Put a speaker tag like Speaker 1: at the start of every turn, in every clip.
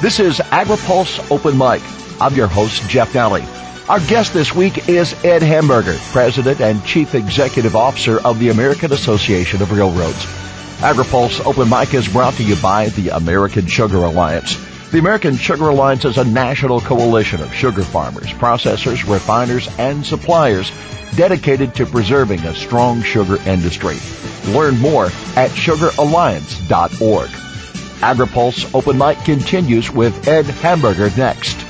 Speaker 1: This is AgriPulse Open Mic. I'm your host, Jeff Nalley. Our guest this week is Ed Hamberger, President and Chief Executive Officer of the American Association of Railroads. AgriPulse Open Mic is brought to you by the American Sugar Alliance. The American Sugar Alliance is a national coalition of sugar farmers, processors, refiners, and suppliers dedicated to preserving a strong sugar industry. Learn more at sugaralliance.org. AgriPulse Open Mic continues with Ed Hamberger next.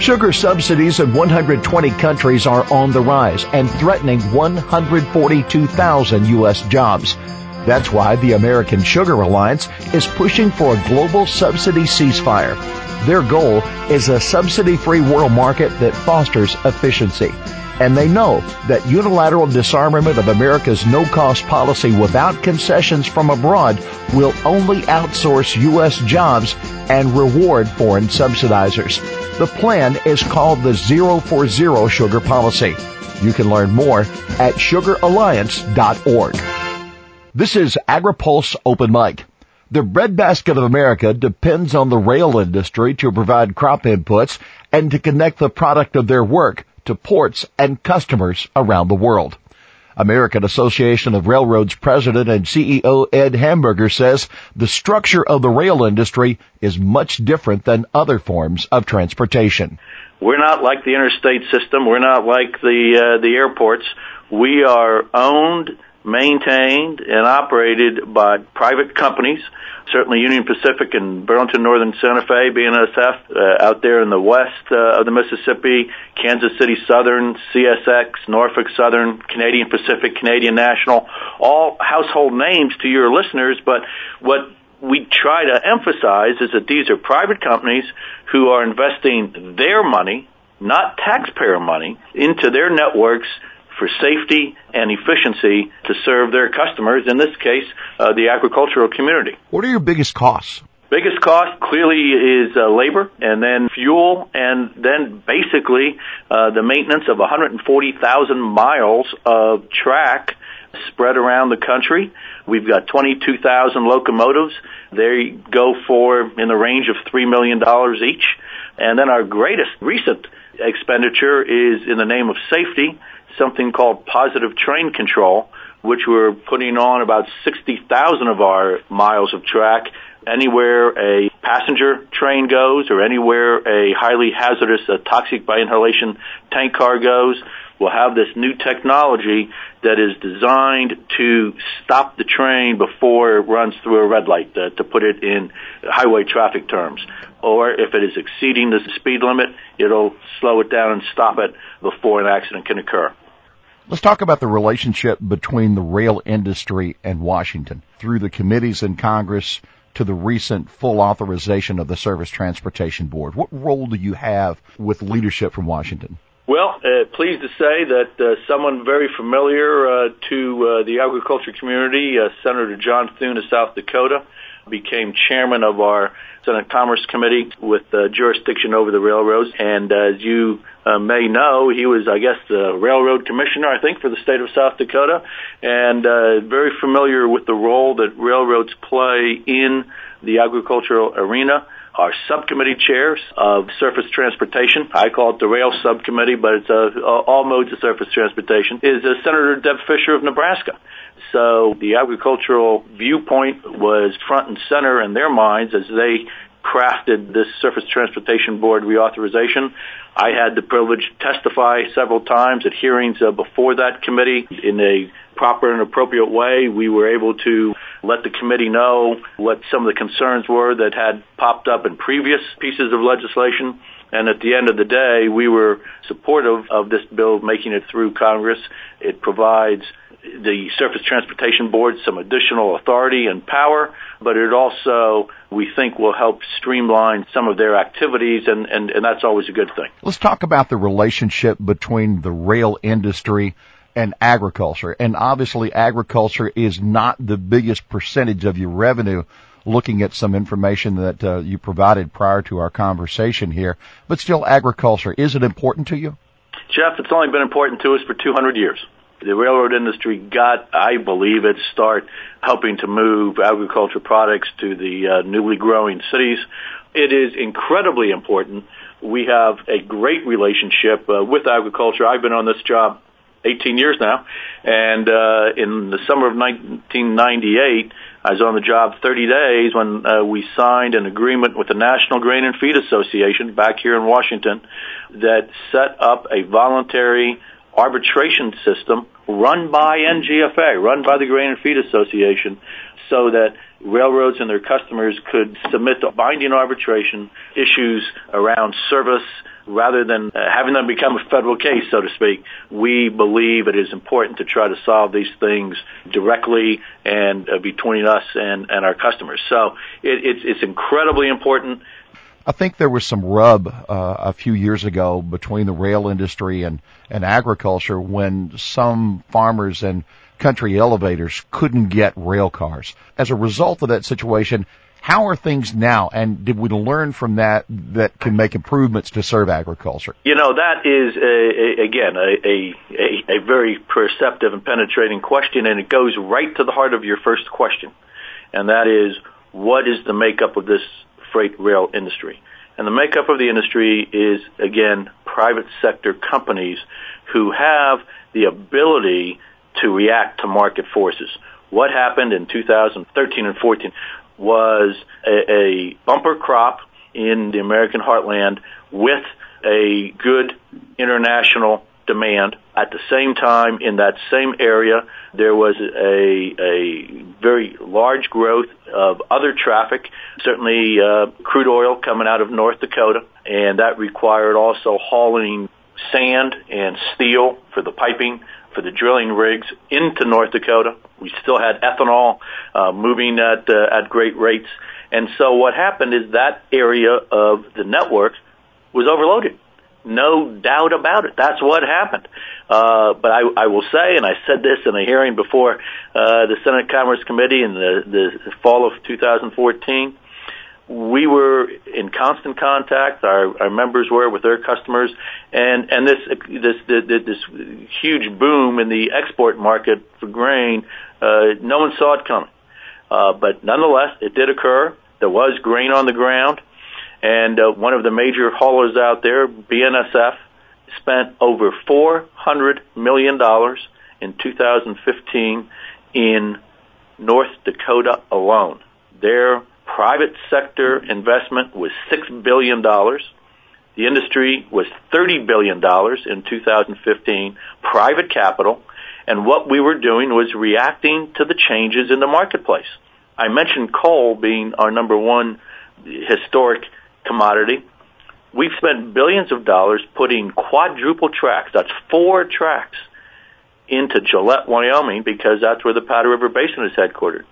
Speaker 1: Sugar subsidies in 120 countries are on the rise and threatening 142,000 U.S. jobs. That's why the American Sugar Alliance is pushing for a global subsidy ceasefire. Their goal is a subsidy-free world market that fosters efficiency. And they know that unilateral disarmament of America's no-cost policy without concessions from abroad will only outsource U.S. jobs and reward foreign subsidizers. The plan is called the Zero for Zero Sugar Policy. You can learn more at sugaralliance.org. This is AgriPulse Open Mic. The breadbasket of America depends on the rail industry to provide crop inputs and to connect the product of their work to ports and customers around the world. American Association of Railroads President and CEO Ed Hamberger says the structure of the rail industry is much different than other forms of transportation.
Speaker 2: We're not like the interstate system. We're not like the uh, the airports. We are owned maintained and operated by private companies. Certainly Union Pacific and Burlington Northern Santa Fe, BNSF, uh, out there in the west uh, of the Mississippi, Kansas City Southern, CSX, Norfolk Southern, Canadian Pacific, Canadian National, all household names to your listeners, but what we try to emphasize is that these are private companies who are investing their money, not taxpayer money, into their networks for safety and efficiency to serve their customers, in this case, uh, the agricultural community.
Speaker 1: What are your biggest costs?
Speaker 2: Biggest cost clearly is uh, labor and then fuel and then basically uh, the maintenance of 140,000 miles of track spread around the country. We've got 22,000 locomotives. They go for in the range of $3 million each. And then our greatest recent expenditure is in the name of safety something called positive train control, which we're putting on about 60,000 of our miles of track anywhere a passenger train goes or anywhere a highly hazardous uh, toxic by inhalation tank car goes will have this new technology that is designed to stop the train before it runs through a red light, uh, to put it in highway traffic terms. Or if it is exceeding the speed limit, it'll slow it down and stop it before an accident can occur.
Speaker 1: Let's talk about the relationship between the rail industry and Washington through the committees in Congress to the recent full authorization of the Surface Transportation Board. What role do you have with leadership from Washington?
Speaker 2: Well, uh, pleased to say that uh, someone very familiar uh, to uh, the agriculture community, uh, Senator John Thune of South Dakota, became chairman of our Senate Commerce Committee with uh, jurisdiction over the railroads. And as you uh, may know, he was, I guess, the railroad commissioner, I think, for the state of South Dakota, and uh, very familiar with the role that railroads play in the agricultural arena our subcommittee chairs of surface transportation. I call it the rail subcommittee, but it's uh, all modes of surface transportation. Is uh, Senator Deb Fischer of Nebraska. So the agricultural viewpoint was front and center in their minds as they crafted this Surface Transportation Board reauthorization. I had the privilege to testify several times at hearings uh, before that committee in a proper and appropriate way. We were able to let the committee know what some of the concerns were that had popped up in previous pieces of legislation. And at the end of the day, we were supportive of this bill making it through Congress. It provides the Surface Transportation Board some additional authority and power, but it also, we think, will help streamline some of their activities, and, and, and that's always a good thing.
Speaker 1: Let's talk about the relationship between the rail industry and agriculture. And obviously agriculture is not the biggest percentage of your revenue looking at some information that uh, you provided prior to our conversation here, but still agriculture, is it important to you?
Speaker 2: Jeff, it's only been important to us for 200 years the railroad industry got, I believe, its start helping to move agriculture products to the uh, newly growing cities. It is incredibly important. We have a great relationship uh, with agriculture. I've been on this job 18 years now, and uh, in the summer of 1998, I was on the job 30 days when uh, we signed an agreement with the National Grain and Feed Association back here in Washington that set up a voluntary arbitration system run by NGFA, run by the Grain and Feed Association, so that railroads and their customers could submit to binding arbitration issues around service rather than uh, having them become a federal case, so to speak. We believe it is important to try to solve these things directly and uh, between us and, and our customers. So it, it's, it's incredibly important.
Speaker 1: I think there was some rub uh, a few years ago between the rail industry and, and agriculture when some farmers and country elevators couldn't get rail cars. As a result of that situation, how are things now? And did we learn from that that can make improvements to serve agriculture?
Speaker 2: You know, that is, a, a, again, a, a, a very perceptive and penetrating question, and it goes right to the heart of your first question. And that is, what is the makeup of this freight rail industry. And the makeup of the industry is, again, private sector companies who have the ability to react to market forces. What happened in 2013 and 14 was a, a bumper crop in the American heartland with a good international demand. At the same time, in that same area, there was a, a very large growth of other traffic, certainly uh, crude oil coming out of North Dakota, and that required also hauling sand and steel for the piping for the drilling rigs into North Dakota. We still had ethanol uh, moving at uh, at great rates, and so what happened is that area of the network was overloaded no doubt about it. That's what happened. Uh, but I, I will say, and I said this in a hearing before uh, the Senate Commerce Committee in the, the fall of 2014, we were in constant contact. Our, our members were with their customers, and and this this this, this huge boom in the export market for grain, uh, no one saw it coming. Uh, but nonetheless, it did occur. There was grain on the ground. And uh, one of the major haulers out there, BNSF, spent over $400 million in 2015 in North Dakota alone. Their private sector investment was $6 billion. The industry was $30 billion in 2015, private capital, and what we were doing was reacting to the changes in the marketplace. I mentioned coal being our number one historic commodity. We've spent billions of dollars putting quadruple tracks, that's four tracks, into Gillette, Wyoming, because that's where the Powder River Basin is headquartered.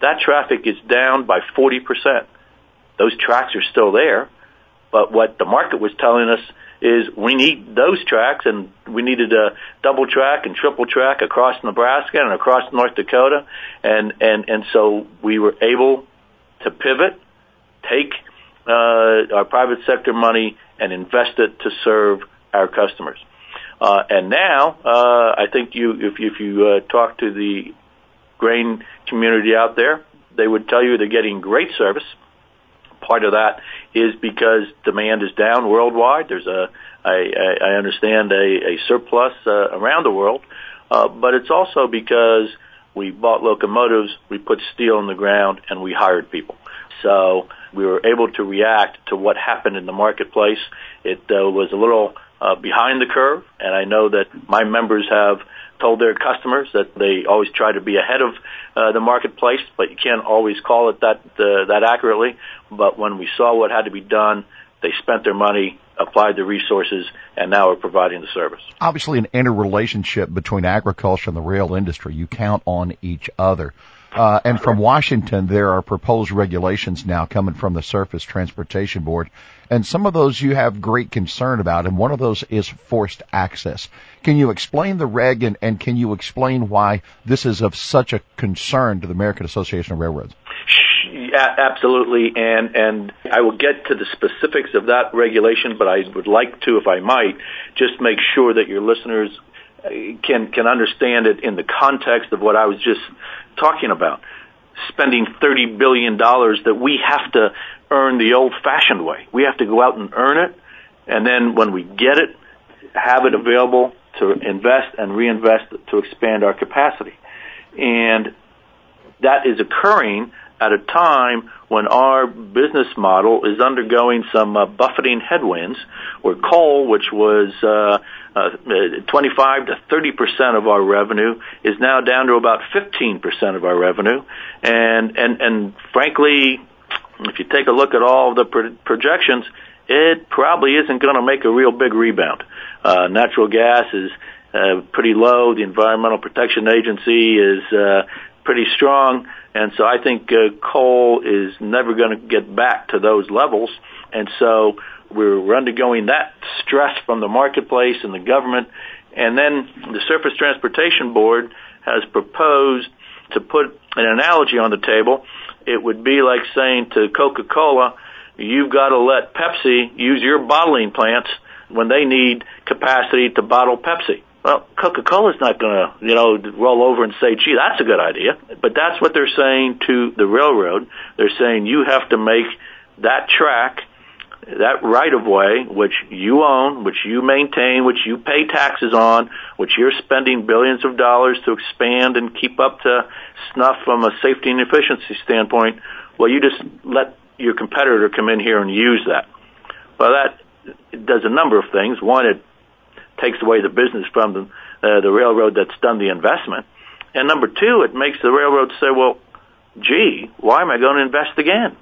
Speaker 2: That traffic is down by 40%. Those tracks are still there, but what the market was telling us is we need those tracks and we needed a double track and triple track across Nebraska and across North Dakota and and and so we were able to pivot take uh, our private sector money and invest it to serve our customers. Uh, and now, uh, I think you, if you, if you uh, talk to the grain community out there, they would tell you they're getting great service. Part of that is because demand is down worldwide. There's a, I, I understand, a, a surplus uh, around the world, uh, but it's also because we bought locomotives, we put steel in the ground, and we hired people. So we were able to react to what happened in the marketplace. It uh, was a little uh, behind the curve, and I know that my members have told their customers that they always try to be ahead of uh, the marketplace, but you can't always call it that uh, that accurately. But when we saw what had to be done, they spent their money, applied the resources, and now are providing the service.
Speaker 1: Obviously, an interrelationship between agriculture and the rail industry. You count on each other. Uh, and from Washington, there are proposed regulations now coming from the Surface Transportation Board, and some of those you have great concern about, and one of those is forced access. Can you explain the reg, and, and can you explain why this is of such a concern to the American Association of Railroads?
Speaker 2: Yeah, absolutely, and and I will get to the specifics of that regulation, but I would like to, if I might, just make sure that your listeners can can understand it in the context of what I was just talking about. Spending thirty billion dollars that we have to earn the old-fashioned way. We have to go out and earn it, and then when we get it, have it available to invest and reinvest to expand our capacity. And that is occurring at a time when our business model is undergoing some uh, buffeting headwinds, where coal, which was uh, uh, 25 to 30 percent of our revenue, is now down to about 15 percent of our revenue, and and and frankly, if you take a look at all the pro- projections, it probably isn't going to make a real big rebound. Uh, natural gas is uh, pretty low. The Environmental Protection Agency is uh, pretty strong. And so I think uh, coal is never going to get back to those levels. And so we're undergoing that stress from the marketplace and the government. And then the Surface Transportation Board has proposed to put an analogy on the table. It would be like saying to Coca-Cola, you've got to let Pepsi use your bottling plants when they need capacity to bottle Pepsi. Well, Coca-Cola's not going to, you know, roll over and say, gee, that's a good idea. But that's what they're saying to the railroad. They're saying you have to make that track, that right of way, which you own, which you maintain, which you pay taxes on, which you're spending billions of dollars to expand and keep up to snuff from a safety and efficiency standpoint. Well, you just let your competitor come in here and use that. Well, that does a number of things. One, it takes away the business from the, uh, the railroad that's done the investment. And number two, it makes the railroad say, well, gee, why am I going to invest again?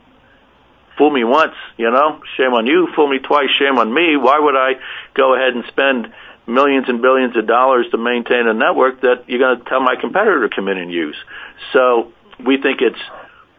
Speaker 2: Fool me once, you know, shame on you. Fool me twice, shame on me. Why would I go ahead and spend millions and billions of dollars to maintain a network that you're going to tell my competitor to come in and use? So we think it's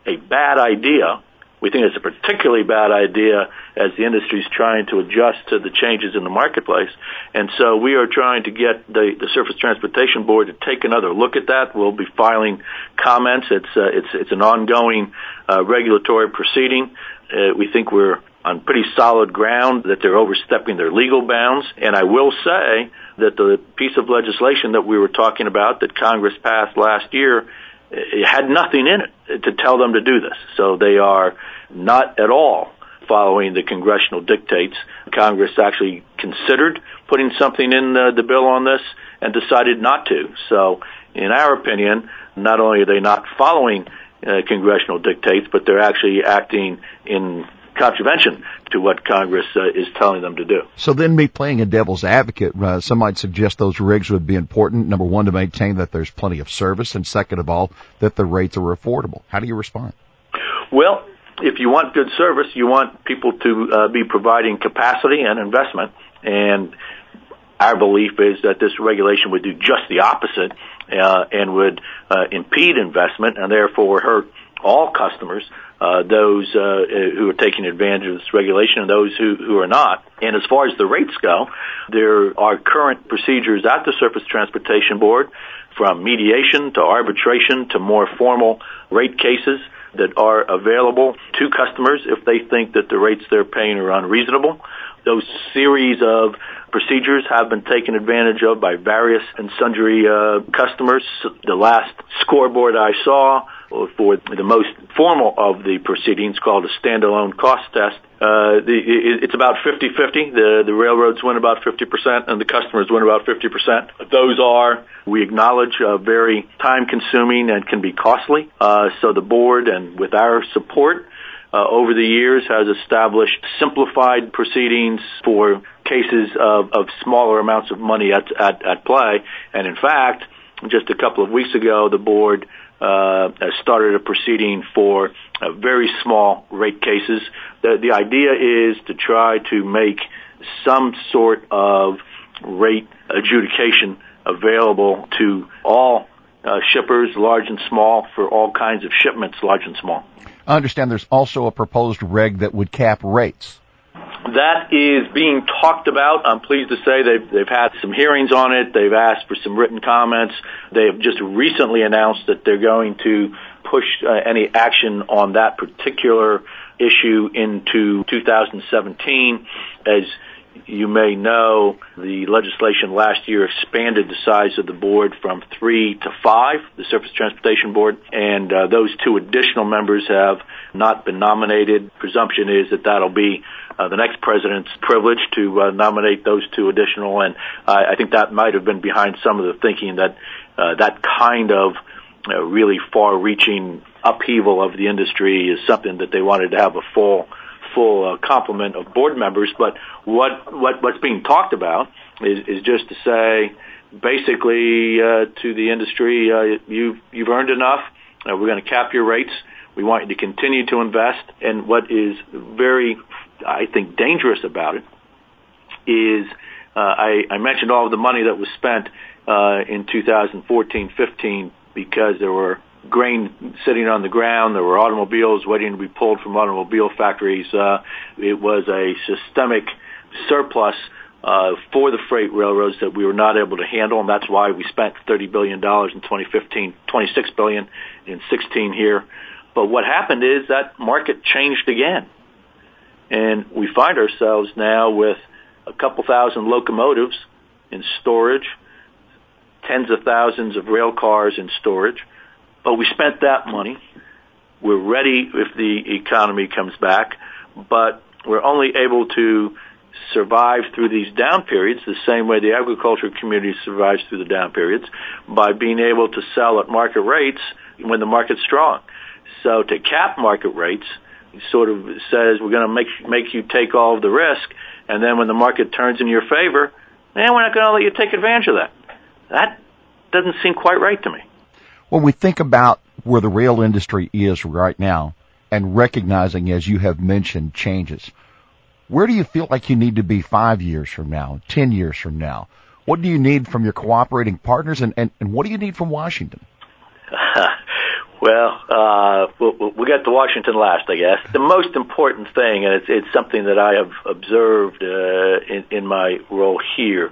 Speaker 2: a bad idea we think it's a particularly bad idea as the industry is trying to adjust to the changes in the marketplace. And so we are trying to get the, the Surface Transportation Board to take another look at that. We'll be filing comments. It's uh, it's it's an ongoing uh, regulatory proceeding. Uh, we think we're on pretty solid ground that they're overstepping their legal bounds. And I will say that the piece of legislation that we were talking about that Congress passed last year it had nothing in it to tell them to do this. So they are not at all following the congressional dictates. Congress actually considered putting something in the, the bill on this and decided not to. So, in our opinion, not only are they not following uh, congressional dictates, but they're actually acting in contravention to what Congress uh, is telling them to do.
Speaker 1: So then me playing a devil's advocate, uh, some might suggest those rigs would be important. Number one, to maintain that there's plenty of service, and second of all, that the rates are affordable. How do you respond?
Speaker 2: Well, if you want good service, you want people to uh, be providing capacity and investment. And our belief is that this regulation would do just the opposite uh, and would uh, impede investment and therefore hurt all customers, those uh, who are taking advantage of this regulation and those who, who are not. And as far as the rates go, there are current procedures at the Surface Transportation Board from mediation to arbitration to more formal rate cases that are available to customers if they think that the rates they're paying are unreasonable. Those series of procedures have been taken advantage of by various and sundry uh, customers. The last scoreboard I saw for the most formal of the proceedings called a standalone cost test. Uh, the, it, it's about 50-50. The, the railroads win about 50% and the customers win about 50%. Those are, we acknowledge, uh, very time consuming and can be costly. Uh, so the board and with our support, uh, over the years has established simplified proceedings for cases of, of smaller amounts of money at, at, at play. And in fact, just a couple of weeks ago, the board uh, started a proceeding for uh, very small rate cases. The, the idea is to try to make some sort of rate adjudication available to all uh, shippers, large and small, for all kinds of shipments, large and small.
Speaker 1: I understand there's also a proposed reg that would cap rates.
Speaker 2: That is being talked about. I'm pleased to say they've, they've had some hearings on it. They've asked for some written comments. They have just recently announced that they're going to push uh, any action on that particular issue into 2017. As you may know the legislation last year expanded the size of the board from three to five, the Surface Transportation Board, and uh, those two additional members have not been nominated. Presumption is that that'll be uh, the next president's privilege to uh, nominate those two additional, and uh, I think that might have been behind some of the thinking that uh, that kind of uh, really far-reaching upheaval of the industry is something that they wanted to have a full full uh, complement of board members. But what what what's being talked about is is just to say basically uh, to the industry, uh, you've you've earned enough. Uh, we're going to cap your rates. We want you to continue to invest. And what is very, I think, dangerous about it is uh, I, I mentioned all of the money that was spent uh, in 2014-15 because there were grain sitting on the ground. There were automobiles waiting to be pulled from automobile factories. Uh, it was a systemic surplus uh, for the freight railroads that we were not able to handle, and that's why we spent $30 billion in 2015, $26 billion in 16 here. But what happened is that market changed again. And we find ourselves now with a couple thousand locomotives in storage, tens of thousands of rail cars in storage, but we spent that money. We're ready if the economy comes back, but we're only able to survive through these down periods the same way the agriculture community survives through the down periods by being able to sell at market rates when the market's strong. So to cap market rates sort of says we're going to make make you take all of the risk, and then when the market turns in your favor, man, we're not going to let you take advantage of that. That doesn't seem quite right to me.
Speaker 1: When we think about where the rail industry is right now and recognizing, as you have mentioned, changes, where do you feel like you need to be five years from now, ten years from now? What do you need from your cooperating partners and, and, and what do you need from Washington?
Speaker 2: well, uh, we'll, we'll get to Washington last, I guess. The most important thing, and it's, it's something that I have observed uh, in, in my role here,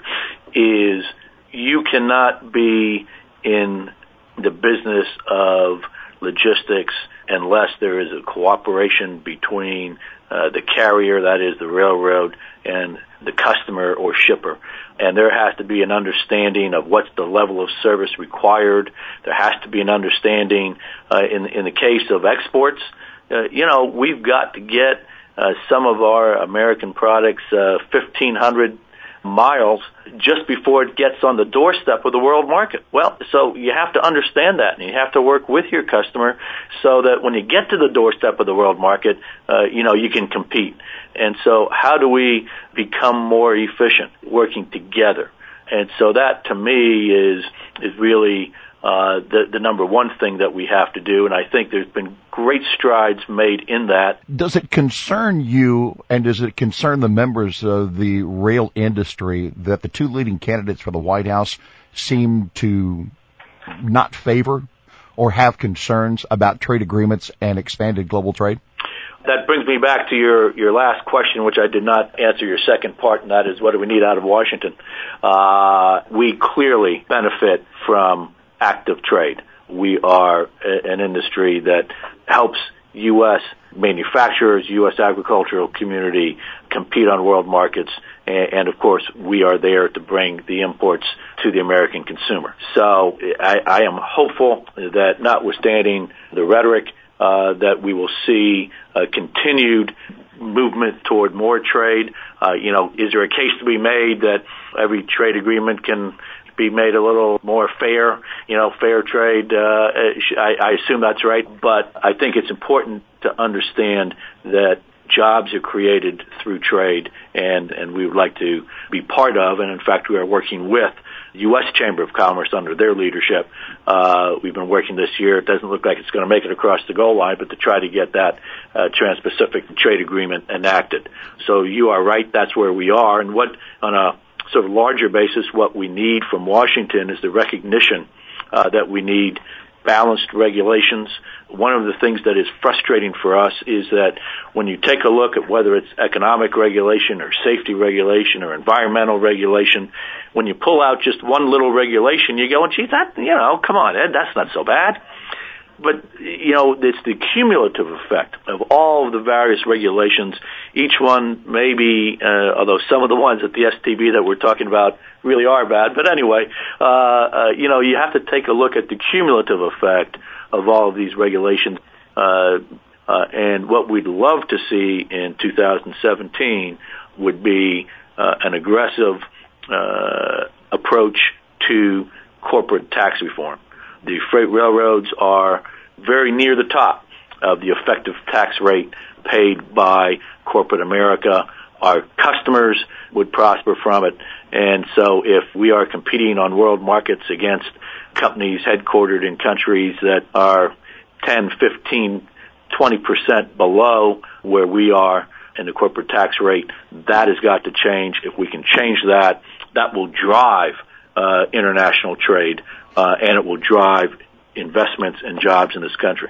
Speaker 2: is you cannot be in the business of logistics unless there is a cooperation between uh, the carrier, that is the railroad, and the customer or shipper. And there has to be an understanding of what's the level of service required. There has to be an understanding uh, in in the case of exports. Uh, you know, we've got to get uh, some of our American products uh, 1,500 miles just before it gets on the doorstep of the world market. Well, so you have to understand that, and you have to work with your customer so that when you get to the doorstep of the world market, uh, you know you can compete. And so, how do we become more efficient working together? And so that to me is is really uh, the, the number one thing that we have to do. And I think there's been great strides made in that.
Speaker 1: Does it concern you and does it concern the members of the rail industry that the two leading candidates for the White House seem to not favor or have concerns about trade agreements and expanded global trade?
Speaker 2: that brings me back to your, your last question, which I did not answer your second part, and that is what do we need out of Washington? Uh, we clearly benefit from active trade. We are an industry that helps U.S. manufacturers, U.S. agricultural community compete on world markets, and, of course, we are there to bring the imports to the American consumer. So I, I am hopeful that notwithstanding the rhetoric, uh, that we will see a continued movement toward more trade. Uh, you know, is there a case to be made that every trade agreement can be made a little more fair, you know, fair trade. Uh, I, I assume that's right, but I think it's important to understand that jobs are created through trade, and and we would like to be part of, and in fact, we are working with U.S. Chamber of Commerce under their leadership. Uh, we've been working this year. It doesn't look like it's going to make it across the goal line, but to try to get that uh, Trans-Pacific Trade Agreement enacted. So you are right. That's where we are. And what on a sort of larger basis, what we need from Washington is the recognition uh, that we need balanced regulations. One of the things that is frustrating for us is that when you take a look at whether it's economic regulation or safety regulation or environmental regulation, when you pull out just one little regulation, you go, gee, that, you know, come on, Ed, that's not so bad. But you know, it's the cumulative effect of all of the various regulations. Each one maybe, uh, although some of the ones at the STB that we're talking about really are bad. But anyway, uh, uh, you know, you have to take a look at the cumulative effect of all of these regulations. Uh, uh, and what we'd love to see in 2017 would be uh, an aggressive uh, approach to corporate tax reform. The freight railroads are very near the top of the effective tax rate paid by corporate America. Our customers would prosper from it. And so if we are competing on world markets against companies headquartered in countries that are 10, 15, 20% below where we are in the corporate tax rate, that has got to change. If we can change that, that will drive international trade uh, and it will drive investments and jobs in this country.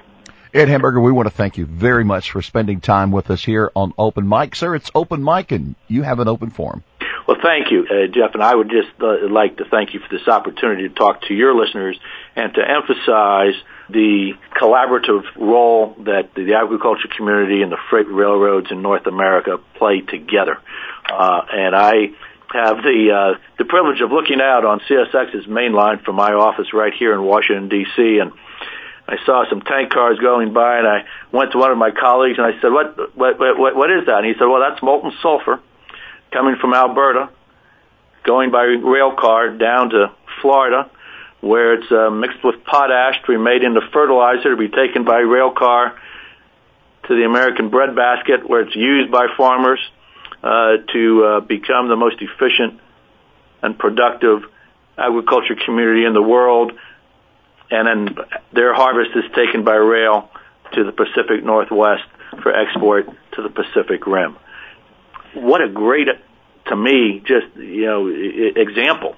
Speaker 1: Ed Hamberger, we want to thank you very much for spending time with us here on Open Mic. Sir, it's Open Mic and you have an open forum.
Speaker 2: Well, thank you, uh, Jeff, and I would just uh, like to thank you for this opportunity to talk to your listeners and to emphasize the collaborative role that the agriculture community and the freight railroads in North America play together. Uh, and I have the uh, the privilege of looking out on CSX's main line from my office right here in Washington D.C. and I saw some tank cars going by, and I went to one of my colleagues and I said, "What what what what is that?" And he said, "Well, that's molten sulfur coming from Alberta, going by rail car down to Florida, where it's uh, mixed with potash to be made into fertilizer to be taken by rail car to the American breadbasket, where it's used by farmers." Uh, to uh, become the most efficient and productive agriculture community in the world. And then their harvest is taken by rail to the Pacific Northwest for export to the Pacific Rim. What a great, to me, just, you know, example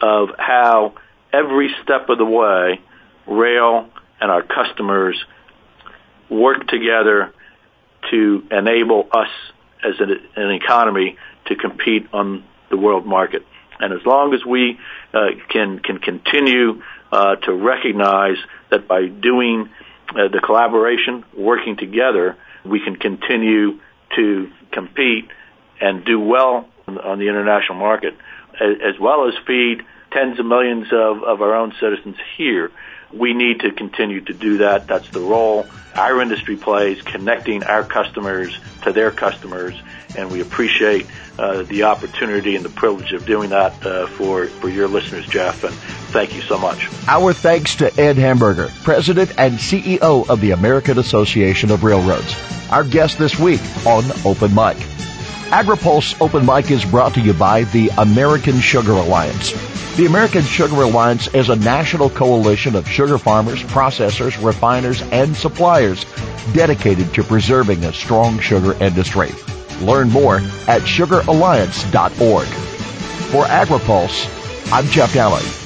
Speaker 2: of how every step of the way, rail and our customers work together to enable us as an, economy to compete on the world market. And as long as we uh, can can continue uh, to recognize that by doing uh, the collaboration, working together, we can continue to compete and do well on the international market, as well as feed tens of millions of, of our own citizens here. We need to continue to do that. That's the role our industry plays, connecting our customers to their customers, and we appreciate uh, the opportunity and the privilege of doing that uh, for, for your listeners, Jeff, and thank you so much.
Speaker 1: Our thanks to Ed Hamberger, President and CEO of the American Association of Railroads. Our guest this week on Open Mic. AgriPulse Open Mic is brought to you by the American Sugar Alliance. The American Sugar Alliance is a national coalition of sugar farmers, processors, refiners, and suppliers dedicated to preserving a strong sugar industry. Learn more at sugaralliance.org. For AgriPulse, I'm Jeff Nalley.